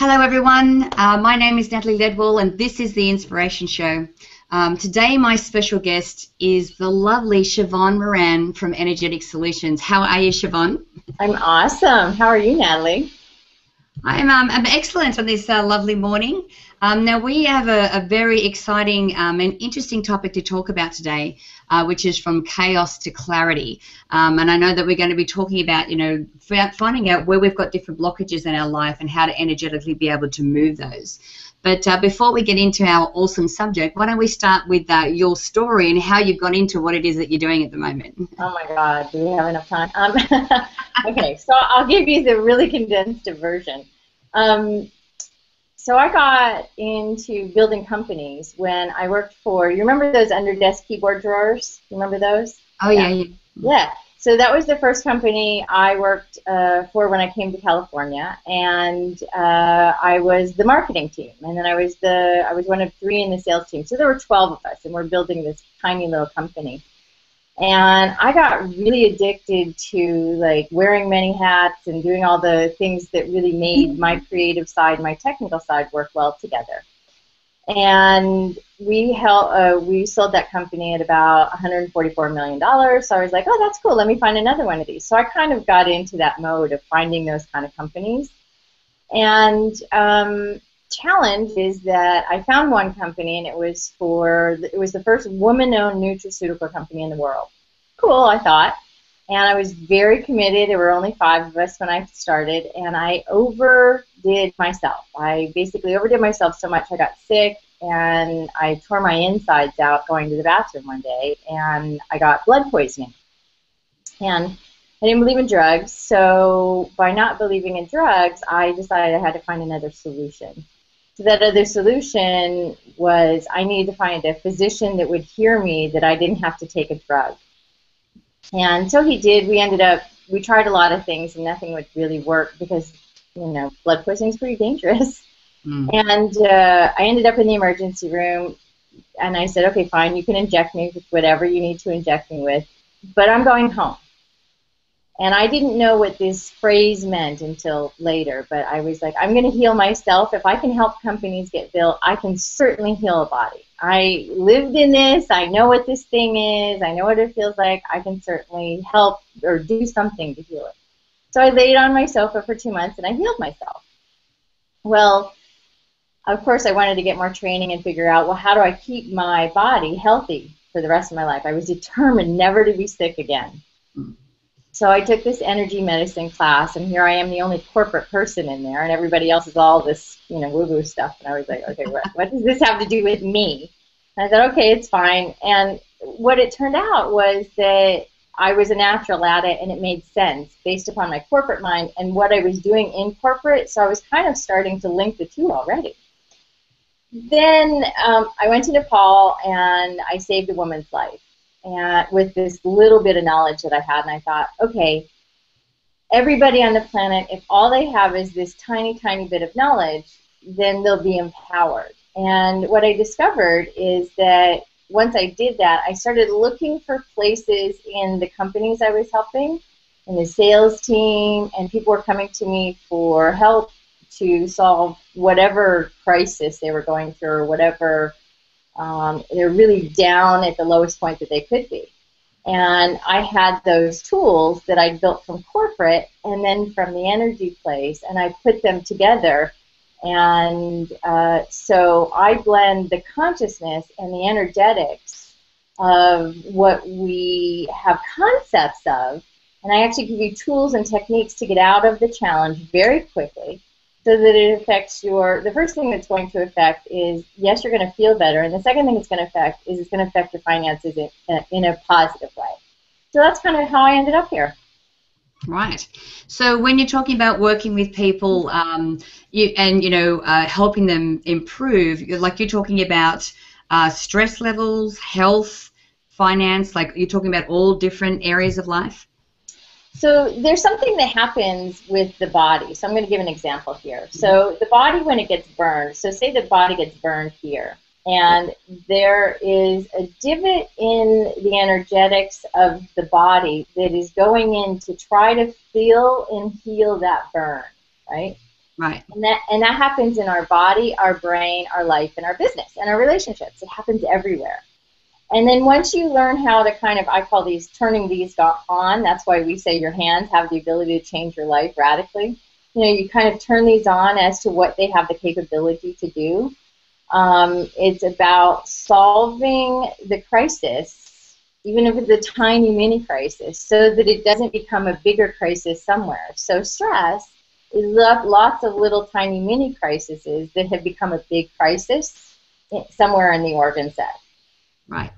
Hello, everyone. Uh, my name is Natalie Ledwell, and this is the Inspiration Show. Um, today, my special guest is the lovely Sheevaun Moran from Energetic Solutions. How are you, Sheevaun? I'm awesome. How are you, Natalie? I'm, um, I'm excellent on this uh, lovely morning. Um, now, we have a, a very exciting um, and interesting topic to talk about today, uh, which is from chaos to clarity. Um, and I know that we're going to be talking about, you know, finding out where we've got different blockages in our life and how to energetically be able to move those. But uh, before we get into our awesome subject, why don't we start with uh, your story and how you've got into what it is that you're doing at the moment? Oh my God, do we have enough time? Um, okay, so I'll give you the really condensed version. Um, so I got into building companies when I worked for. You remember those under desk keyboard drawers? You remember those? Oh yeah, yeah. Yeah. So that was the first company I worked uh, for when I came to California, and uh, I was the marketing team, and then I was the I was one of three in the sales team. So there were 12 of us, and we're building this tiny little company. And I got really addicted to like wearing many hats and doing all the things that really made my creative side, my technical side work well together. And we held, uh, we sold that company at about 144 million dollars. So I was like, oh, that's cool. Let me find another one of these. So I kind of got into that mode of finding those kind of companies. And um, challenge is that I found one company, and it was for it was the first woman-owned nutraceutical company in the world. Cool, I thought, and I was very committed. There were only five of us when I started, and I overdid myself. I basically overdid myself so much I got sick, and I tore my insides out going to the bathroom one day, and I got blood poisoning. And I didn't believe in drugs, so by not believing in drugs, I decided I had to find another solution. So that other solution was I needed to find a physician that would hear me that I didn't have to take a drug. And so he did. We ended up, we tried a lot of things and nothing would really work because, you know, blood poisoning is pretty dangerous. Mm. And uh, I ended up in the emergency room and I said, okay, fine, you can inject me with whatever you need to inject me with, but I'm going home. And I didn't know what this phrase meant until later, but I was like, I'm going to heal myself. If I can help companies get built, I can certainly heal a body. I lived in this. I know what this thing is. I know what it feels like. I can certainly help or do something to heal it. So I laid on my sofa for two months and I healed myself. Well, of course, I wanted to get more training and figure out, well, how do I keep my body healthy for the rest of my life? I was determined never to be sick again. Mm. So I took this energy medicine class, and here I am, the only corporate person in there, and everybody else is all this, you know, woo-woo stuff. And I was like, okay, what, what does this have to do with me? And I thought, okay, it's fine. And what it turned out was that I was a natural at it, and it made sense based upon my corporate mind and what I was doing in corporate. So I was kind of starting to link the two already. Then um, I went to Nepal, and I saved a woman's life and with this little bit of knowledge that I had, and I thought, okay, everybody on the planet, if all they have is this tiny, tiny bit of knowledge, then they'll be empowered. And what I discovered is that once I did that, I started looking for places in the companies I was helping, in the sales team, and people were coming to me for help to solve whatever crisis they were going through or whatever um, they're really down at the lowest point that they could be. And I had those tools that I built from corporate and then from the energy place, and I put them together. And uh, so I blend the consciousness and the energetics of what we have concepts of, and I actually give you tools and techniques to get out of the challenge very quickly so that it affects your the first thing that's going to affect is yes you're going to feel better and the second thing it's going to affect is it's going to affect your finances in, in a positive way so that's kind of how i ended up here Right. So when you're talking about working with people um, you, and you know uh, helping them improve, you're, like you're talking about uh, stress levels, health, finance. Like you're talking about all different areas of life. So there's something that happens with the body. So I'm going to give an example here. So the body, when it gets burned, so say the body gets burned here, and there is a divot in the energetics of the body that is going in to try to feel and heal that burn, right? Right. And that and that happens in our body, our brain, our life, and our business and our relationships. It happens everywhere. And then once you learn how to kind of, I call these turning these on. That's why we say your hands have the ability to change your life radically. You know, you kind of turn these on as to what they have the capability to do. Um, it's about solving the crisis, even if it's a tiny mini crisis, so that it doesn't become a bigger crisis somewhere. So stress is lots of little tiny mini crises that have become a big crisis somewhere in the organ set. Right.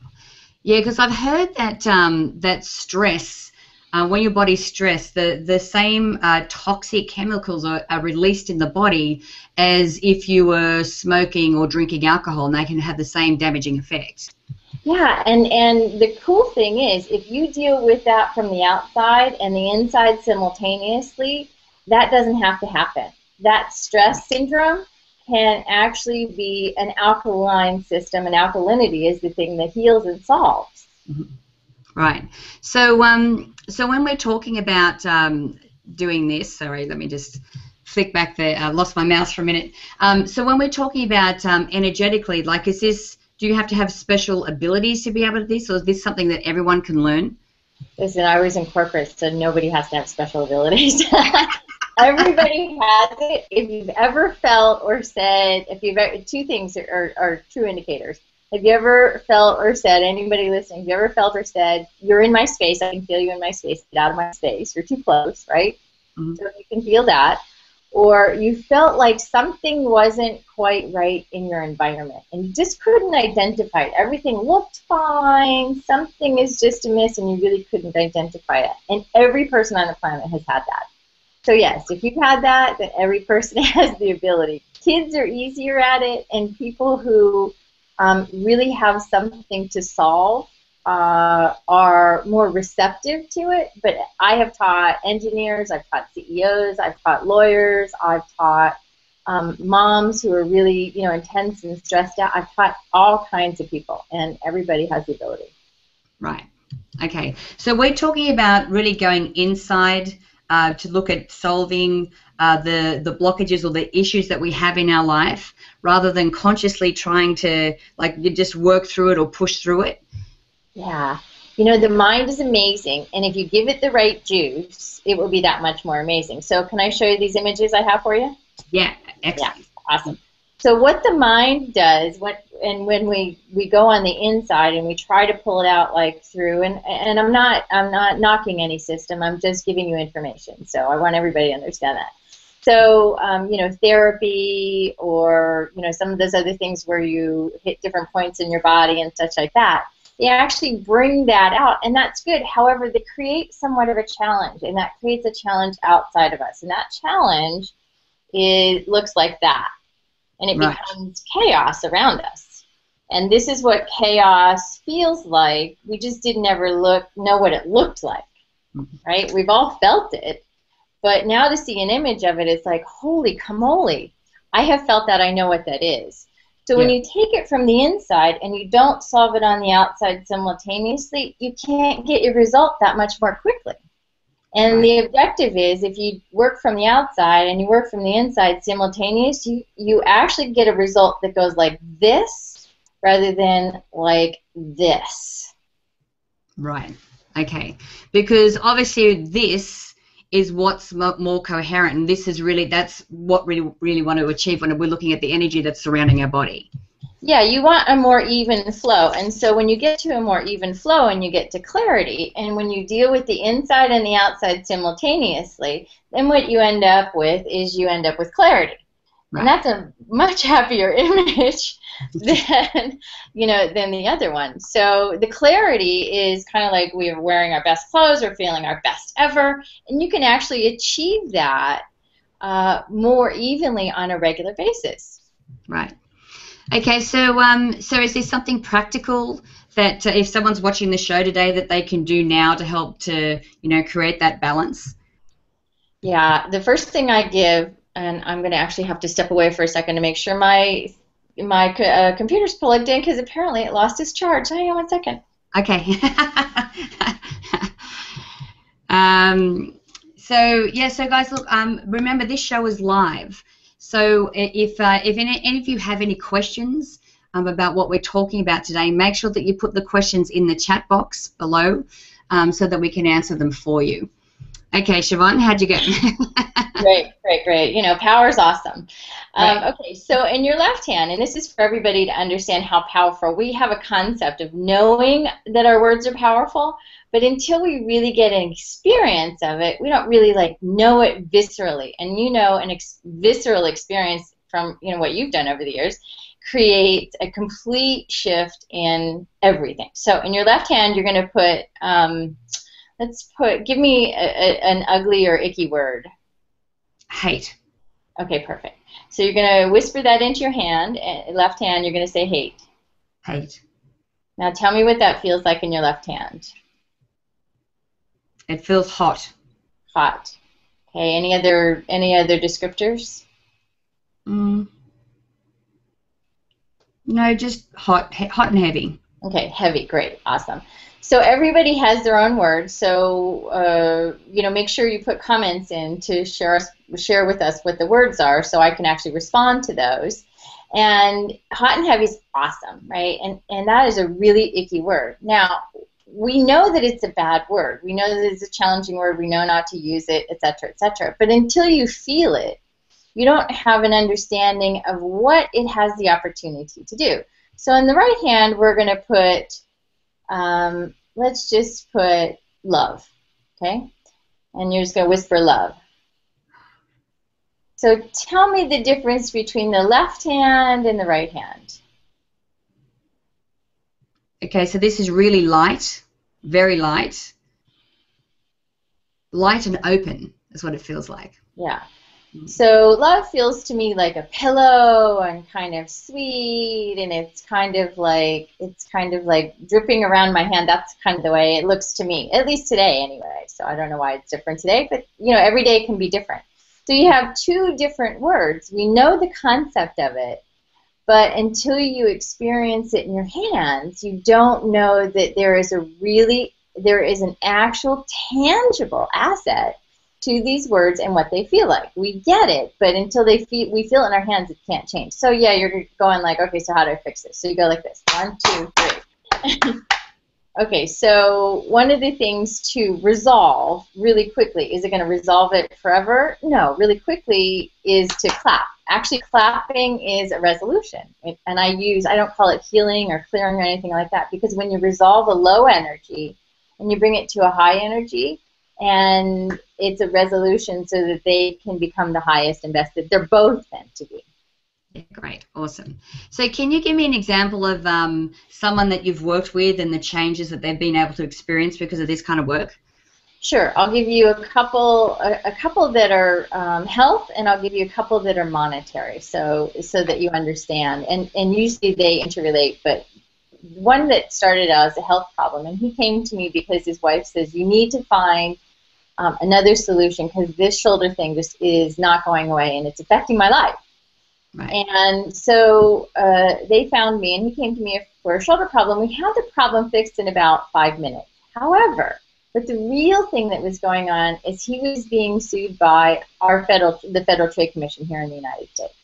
Yeah, because I've heard that um, that stress, uh, when your body's stressed, the the same uh, toxic chemicals are, are released in the body as if you were smoking or drinking alcohol, and they can have the same damaging effects. Yeah, and and the cool thing is, if you deal with that from the outside and the inside simultaneously, that doesn't have to happen. That stress syndrome can actually be an alkaline system, and alkalinity is the thing that heals and solves. Mm-hmm. Right. So, um, so when we're talking about um, doing this, sorry, let me just flick back there. I lost my mouse for a minute. Um, so when we're talking about um, energetically, like, is this? Do you have to have special abilities to be able to do this, or is this something that everyone can learn? Listen, I was in corporate, so nobody has to have special abilities. Everybody has it. If you've ever felt or said, if you've ever, two things are, are true indicators. Have you ever felt or said, anybody listening, have you ever felt or said, you're in my space, I can feel you in my space, get out of my space, you're too close, right? Mm-hmm. So you can feel that. Or you felt like something wasn't quite right in your environment and you just couldn't identify it. Everything looked fine, something is just amiss, and you really couldn't identify it. And every person on the planet has had that. So yes, if you've had that, then every person has the ability. Kids are easier at it, and people who um, really have something to solve uh, are more receptive to it. But I have taught engineers, I've taught CEOs, I've taught lawyers, I've taught um, moms who are really you know intense and stressed out. I've taught all kinds of people, and everybody has the ability. Right. Okay. So we're talking about really going inside uh, to look at solving uh, the the blockages or the issues that we have in our life, rather than consciously trying to like you just work through it or push through it. Yeah, you know the mind is amazing, and if you give it the right juice, it will be that much more amazing. So, can I show you these images I have for you? Yeah, excellent. Yeah, awesome. So what the mind does, what and when we we go on the inside and we try to pull it out like through and and I'm not I'm not knocking any system. I'm just giving you information. So I want everybody to understand that. So um, you know therapy or you know some of those other things where you hit different points in your body and such like that. They actually bring that out, and that's good. However, they create somewhat of a challenge, and that creates a challenge outside of us, and that challenge is looks like that and it right. becomes chaos around us. And this is what chaos feels like. We just didn't ever look know what it looked like, mm-hmm. right? We've all felt it, but now to see an image of it, it's like holy camole! I have felt that. I know what that is. So yeah. when you take it from the inside and you don't solve it on the outside simultaneously, you can't get your result that much more quickly. And the objective is if you work from the outside and you work from the inside simultaneously, you, you actually get a result that goes like this rather than like this. Right. Okay. Because obviously this is what's more coherent and this is really that's what we really, really want to achieve when we're looking at the energy that's surrounding our body. Yeah, you want a more even flow. And so when you get to a more even flow and you get to clarity, and when you deal with the inside and the outside simultaneously, then what you end up with is you end up with clarity. Right. And that's a much happier image than you know than the other one. So the clarity is kind of like we're wearing our best clothes or feeling our best ever, and you can actually achieve that uh, more evenly on a regular basis. Right. Okay, so um, so is there something practical that uh, if someone's watching the show today that they can do now to help to you know create that balance? Yeah, the first thing I give, and I'm going to actually have to step away for a second to make sure my my uh, computer's plugged in because apparently it lost its charge. Hang on one second. Okay. um, So yeah, so guys, look, um, remember this show is live. So if uh, if any, any of you have any questions um, about what we're talking about today, make sure that you put the questions in the chat box below, um, so that we can answer them for you. Okay, Sheevaun, how'd you get? great, great, great. You know, power is awesome. Um, right. Okay, so in your left hand, and this is for everybody to understand how powerful, we have a concept of knowing that our words are powerful, but until we really get an experience of it, we don't really like know it viscerally. And you know, an ex- visceral experience from you know what you've done over the years creates a complete shift in everything. So in your left hand, you're going to put, um, let's put, give me a, a, an ugly or icky word. Hate. Okay, perfect. So you're going to whisper that into your hand, eh, left hand, you're going to say hate. Hate. Now tell me what that feels like in your left hand. It feels hot. Hot. Okay, any other any other descriptors? Mm. No, just hot, hot and heavy. Okay, heavy, great, awesome. So everybody has their own words. So uh, you know, make sure you put comments in to share us, share with us what the words are, so I can actually respond to those. And hot and heavy is awesome, right? And and that is a really icky word. Now we know that it's a bad word. We know that it's a challenging word. We know not to use it, etc., etc. But until you feel it, you don't have an understanding of what it has the opportunity to do. So in the right hand, we're going to put, um, let's just put love, okay? And you're just going to whisper love. So tell me the difference between the left hand and the right hand. Okay, so this is really light, very light. Light and open is what it feels like. Yeah. Mm. So love feels to me like a pillow and kind of sweet and it's kind of like it's kind of like dripping around my hand. That's kind of the way it looks to me. At least today anyway. So I don't know why it's different today, but you know, every day can be different. So you have two different words. We know the concept of it, but until you experience it in your hands, you don't know that there is a really there is an actual tangible asset to these words and what they feel like. We get it, but until they feel, we feel it in our hands, it can't change. So yeah, you're going like, okay, so how do I fix this? So you go like this, one, two, three. okay, so one of the things to resolve really quickly, is it going to resolve it forever? No, really quickly is to clap. Actually, clapping is a resolution. And I use, I don't call it healing or clearing or anything like that, because when you resolve a low energy and you bring it to a high energy, and it's a resolution so that they can become the highest and best that they're both meant to be. Yeah, great, awesome. So, can you give me an example of um, someone that you've worked with and the changes that they've been able to experience because of this kind of work? Sure, I'll give you a couple, a, a couple that are um, health, and I'll give you a couple that are monetary, so so that you understand. And and usually they interrelate, but one that started out as a health problem, and he came to me because his wife says you need to find um, another solution because this shoulder thing just is not going away and it's affecting my life. Right. And so uh, they found me, and he came to me for a shoulder problem. We had the problem fixed in about five minutes. However, but the real thing that was going on is he was being sued by our federal, the Federal Trade Commission here in the United States.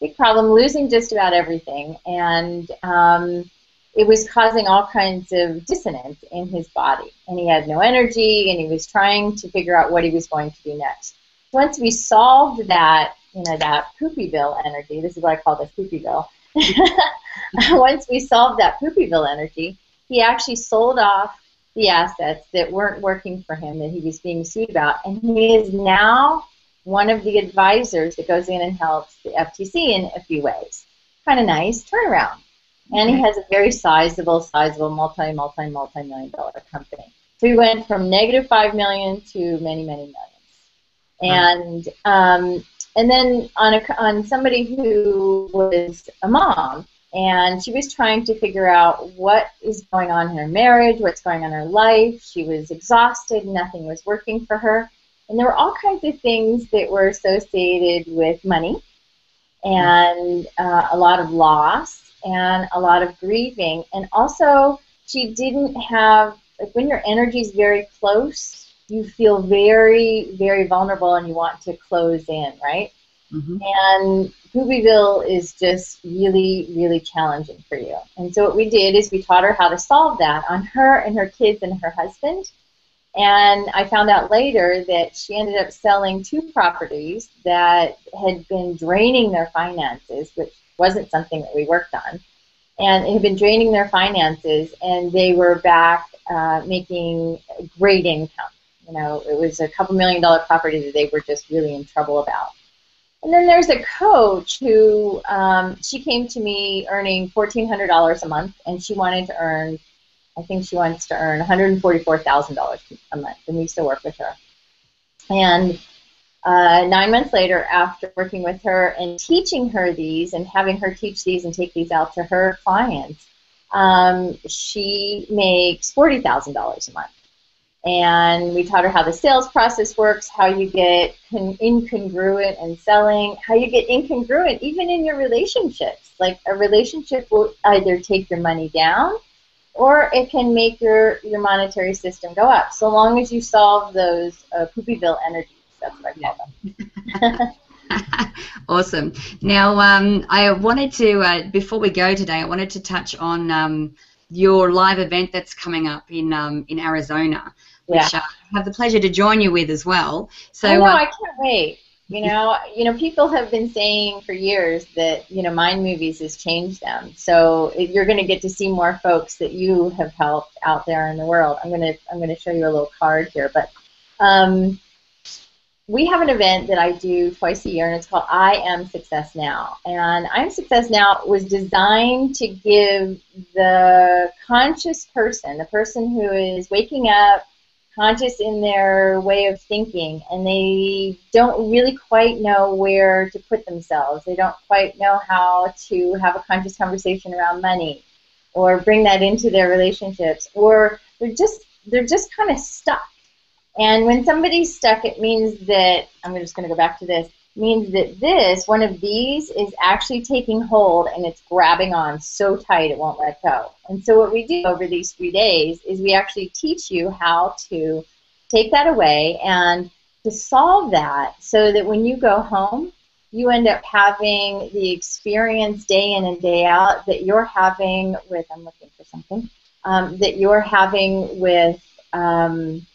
Big problem, losing just about everything, and um, it was causing all kinds of dissonance in his body. And he had no energy, and he was trying to figure out what he was going to do next. Once we solved that, you know, that poopyville energy, this is what I call the poopyville. Once we solved that poopyville energy, he actually sold off the assets that weren't working for him that he was being sued about, and he is now one of the advisors that goes in and helps the FTC in a few ways. Kind of nice turnaround. And he has a very sizable, sizable, multi, multi, multi-million dollar company. So he went from negative five million to many, many millions, and um, and then on a, on somebody who was a mom, and she was trying to figure out what is going on in her marriage, what's going on in her life. She was exhausted, nothing was working for her, and there were all kinds of things that were associated with money and uh, a lot of loss and a lot of grieving. And also, she didn't have, like, when your energy is very close you feel very, very vulnerable and you want to close in, right? Mm-hmm. And Poopyville is just really, really challenging for you. And so what we did is we taught her how to solve that on her and her kids and her husband. And I found out later that she ended up selling two properties that had been draining their finances, which wasn't something that we worked on. And it had been draining their finances, and they were back uh, making great income. You know, it was a couple million dollar property that they were just really in trouble about. And then there's a coach who um, she came to me earning $1,400 a month, and she wanted to earn, I think she wants to earn $144,000 a month, and we still work with her. And uh, nine months later, after working with her and teaching her these and having her teach these and take these out to her clients, um, she makes $40,000 a month and we taught her how the sales process works, how you get con- incongruent in selling, how you get incongruent even in your relationships. Like a relationship will either take your money down or it can make your, your monetary system go up, so long as you solve those uh, poopyville energies. That's what I call them. awesome. Now, um, I wanted to, uh, before we go today, I wanted to touch on um, your live event that's coming up in um, in Arizona which yeah. I have the pleasure to join you with as well. So I know, uh, I can't wait. You know, you know, people have been saying for years that you know Mind Movies has changed them. So you're going to get to see more folks that you have helped out there in the world. I'm going to I'm going to show you a little card here, but um, we have an event that I do twice a year, and it's called I Am Success Now. And I Am Success Now was designed to give the conscious person, the person who is waking up conscious in their way of thinking and they don't really quite know where to put themselves. They don't quite know how to have a conscious conversation around money or bring that into their relationships or they're just they're just kind of stuck. And when somebody's stuck it means that I'm just going to go back to this means that this, one of these, is actually taking hold and it's grabbing on so tight it won't let go. And so what we do over these three days is we actually teach you how to take that away and to solve that so that when you go home, you end up having the experience day in and day out that you're having with, I'm looking for something, um, that you're having with um,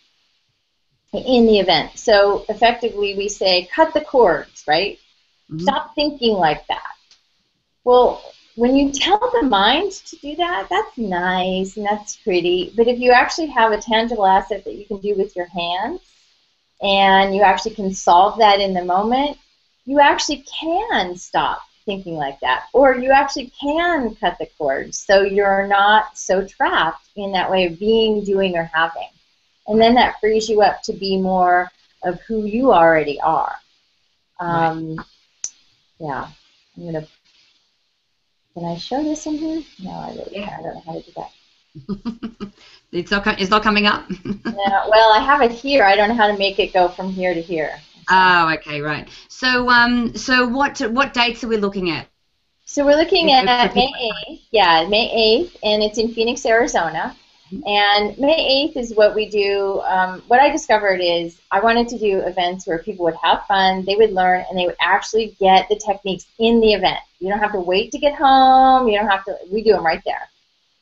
in the event. So effectively, we say cut the cords, right? Mm-hmm. Stop thinking like that. Well, when you tell the mind to do that, that's nice and that's pretty. But if you actually have a tangible asset that you can do with your hands and you actually can solve that in the moment, you actually can stop thinking like that. Or you actually can cut the cords so you're not so trapped in that way of being, doing, or having and then that frees you up to be more of who you already are. Um, right. Yeah, I'm gonna. Can I show this in here? No, I really yeah. I don't know how to do that. it's not. It's not coming up. yeah, well, I have it here. I don't know how to make it go from here to here. Oh, okay, right. So, um, so what what dates are we looking at? So we're looking at May 8th. Yeah, May 8th, and it's in Phoenix, Arizona. And May 8th is what we do. Um, what I discovered is I wanted to do events where people would have fun, they would learn, and they would actually get the techniques in the event. You don't have to wait to get home. You don't have to. We do them right there.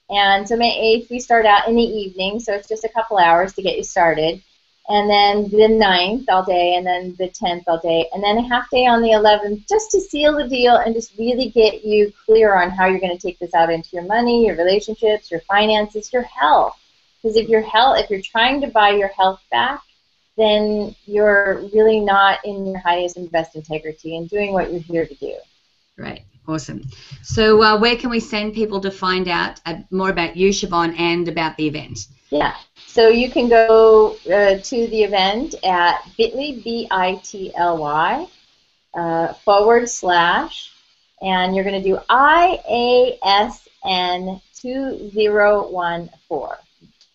And so May 8th, we start out in the evening, so it's just a couple hours to get you started and then the 9th all day, and then the 10th all day, and then a half day on the 11th just to seal the deal and just really get you clear on how you're going to take this out into your money, your relationships, your finances, your health. Because if your health, if you're trying to buy your health back, then you're really not in your highest and best integrity and doing what you're here to do. Right. Awesome. So, uh, where can we send people to find out uh, more about you, Sheevaun, and about the event? Yeah. So you can go uh, to the event at bit.ly, B-I-T-L-Y, uh, forward slash, and you're going to do IASN 2014.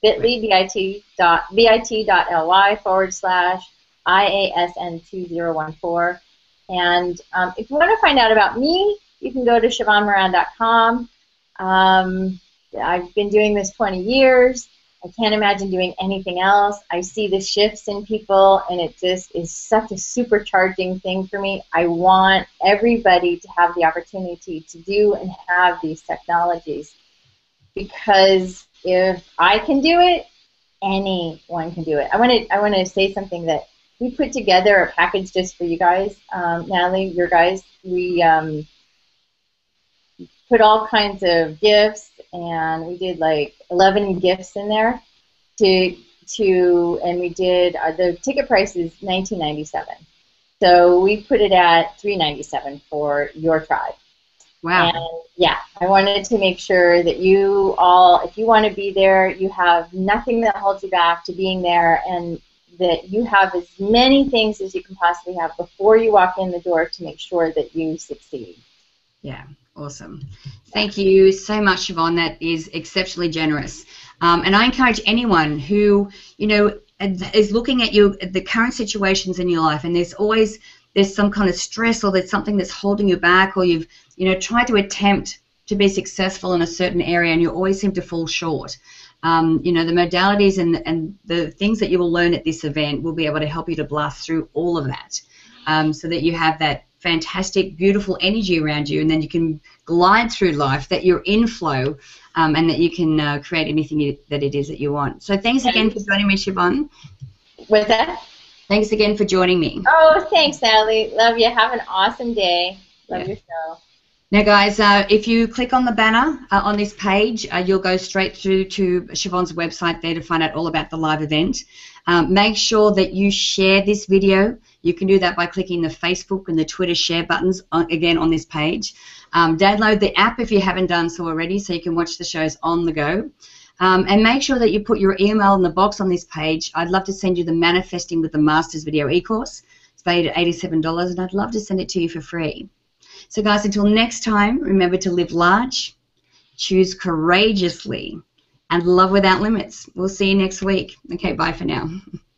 bit.ly, B-I-T dot, B-I-T dot L-Y forward slash IASN 2014. And um, if you want to find out about me, you can go to SheevaunMoran.com. Um, I've been doing this 20 years I can't imagine doing anything else. I see the shifts in people, and it just is such a supercharging thing for me. I want everybody to have the opportunity to do and have these technologies because if I can do it, anyone can do it. I want to I want to say something that we put together a package just for you guys, um, Natalie, your guys. We um, put all kinds of gifts, and we did like 11 gifts in there to to, and we did uh, the ticket price is 19.97. So we put it at 3.97 for your tribe. Wow. And yeah, I wanted to make sure that you all, if you want to be there, you have nothing that holds you back to being there, and that you have as many things as you can possibly have before you walk in the door to make sure that you succeed. Yeah, awesome. Thank you so much, Sheevaun. That is exceptionally generous. Um, and I encourage anyone who, you know, is looking at your the current situations in your life, and there's always there's some kind of stress or there's something that's holding you back, or you've you know tried to attempt to be successful in a certain area and you always seem to fall short. Um, you know, the modalities and, and the things that you will learn at this event will be able to help you to blast through all of that um, so that you have that fantastic, beautiful energy around you and then you can glide through life, that you're in flow um, and that you can uh, create anything you, that it is that you want. So thanks again for joining me, Sheevaun. With that? Thanks again for joining me. Oh, thanks, Sally. Love you. Have an awesome day. Love yeah. your show. Now, guys, uh, if you click on the banner uh, on this page, uh, you'll go straight through to Sheevaun's website there to find out all about the live event. Um, make sure that you share this video. You can do that by clicking the Facebook and the Twitter share buttons, on, again, on this page. Um, download the app if you haven't done so already so you can watch the shows on the go. Um, and make sure that you put your email in the box on this page. I'd love to send you the Manifesting with the Masters video e-course. It's valued at $87, and I'd love to send it to you for free. So, guys, until next time, remember to live large, choose courageously, and love without limits. We'll see you next week. Okay, bye for now.